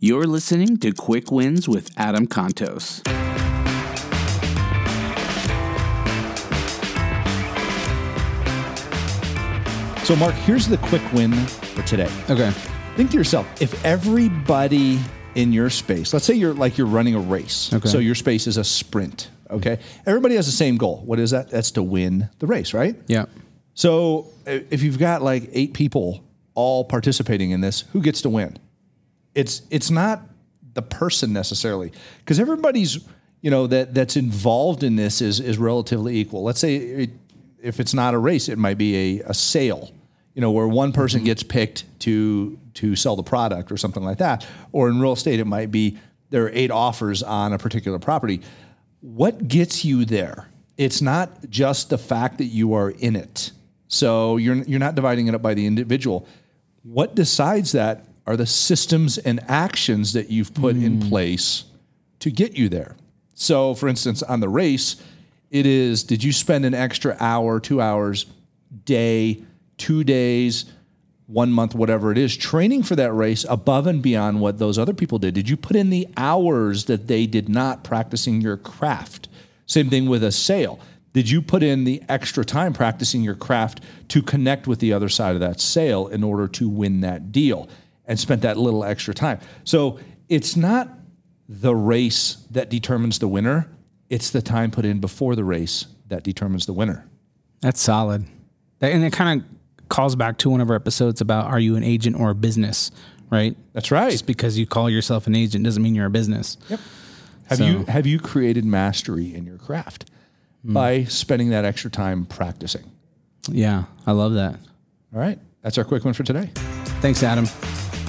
You're listening to Quick Wins with Adam Contos. So, Mark, here's the quick win for today. Okay. Think to yourself, if everybody in your space, let's say you're like you're running a race. Okay. So your space is a sprint. Okay. Everybody has the same goal. What is that? That's to win the race, right? Yeah. So if you've got like eight people all participating in this, who gets to win? It's it's not the person necessarily because everybody's you know that that's involved in this is is relatively equal. Let's say it, if it's not a race, it might be a, a sale. You know, where one person mm-hmm. gets picked to to sell the product or something like that. Or in real estate, it might be there are eight offers on a particular property. What gets you there? It's not just the fact that you are in it. So you're you're not dividing it up by the individual. What decides that are the systems and actions that you've put in hmm. place to get you there. So, for instance, on the race, it is did you spend an extra hour, two hours, day, two days, one month, whatever it is, training for that race above and beyond what those other people did? Did you put in the hours that they did not practicing your craft? Same thing with a sale. Did you put in the extra time practicing your craft to connect with the other side of that sale in order to win that deal and spent that little extra time? So it's not the race that determines the winner, it's the time put in before the race that determines the winner. That's solid. And it kind of calls back to one of our episodes about are you an agent or a business, right? That's right. Just because you call yourself an agent doesn't mean you're a business. Yep. Have So- you have you created mastery in your craft hmm. by spending that extra time practicing? Yeah, I love that. All right. That's our quick one for today. Thanks, Adam.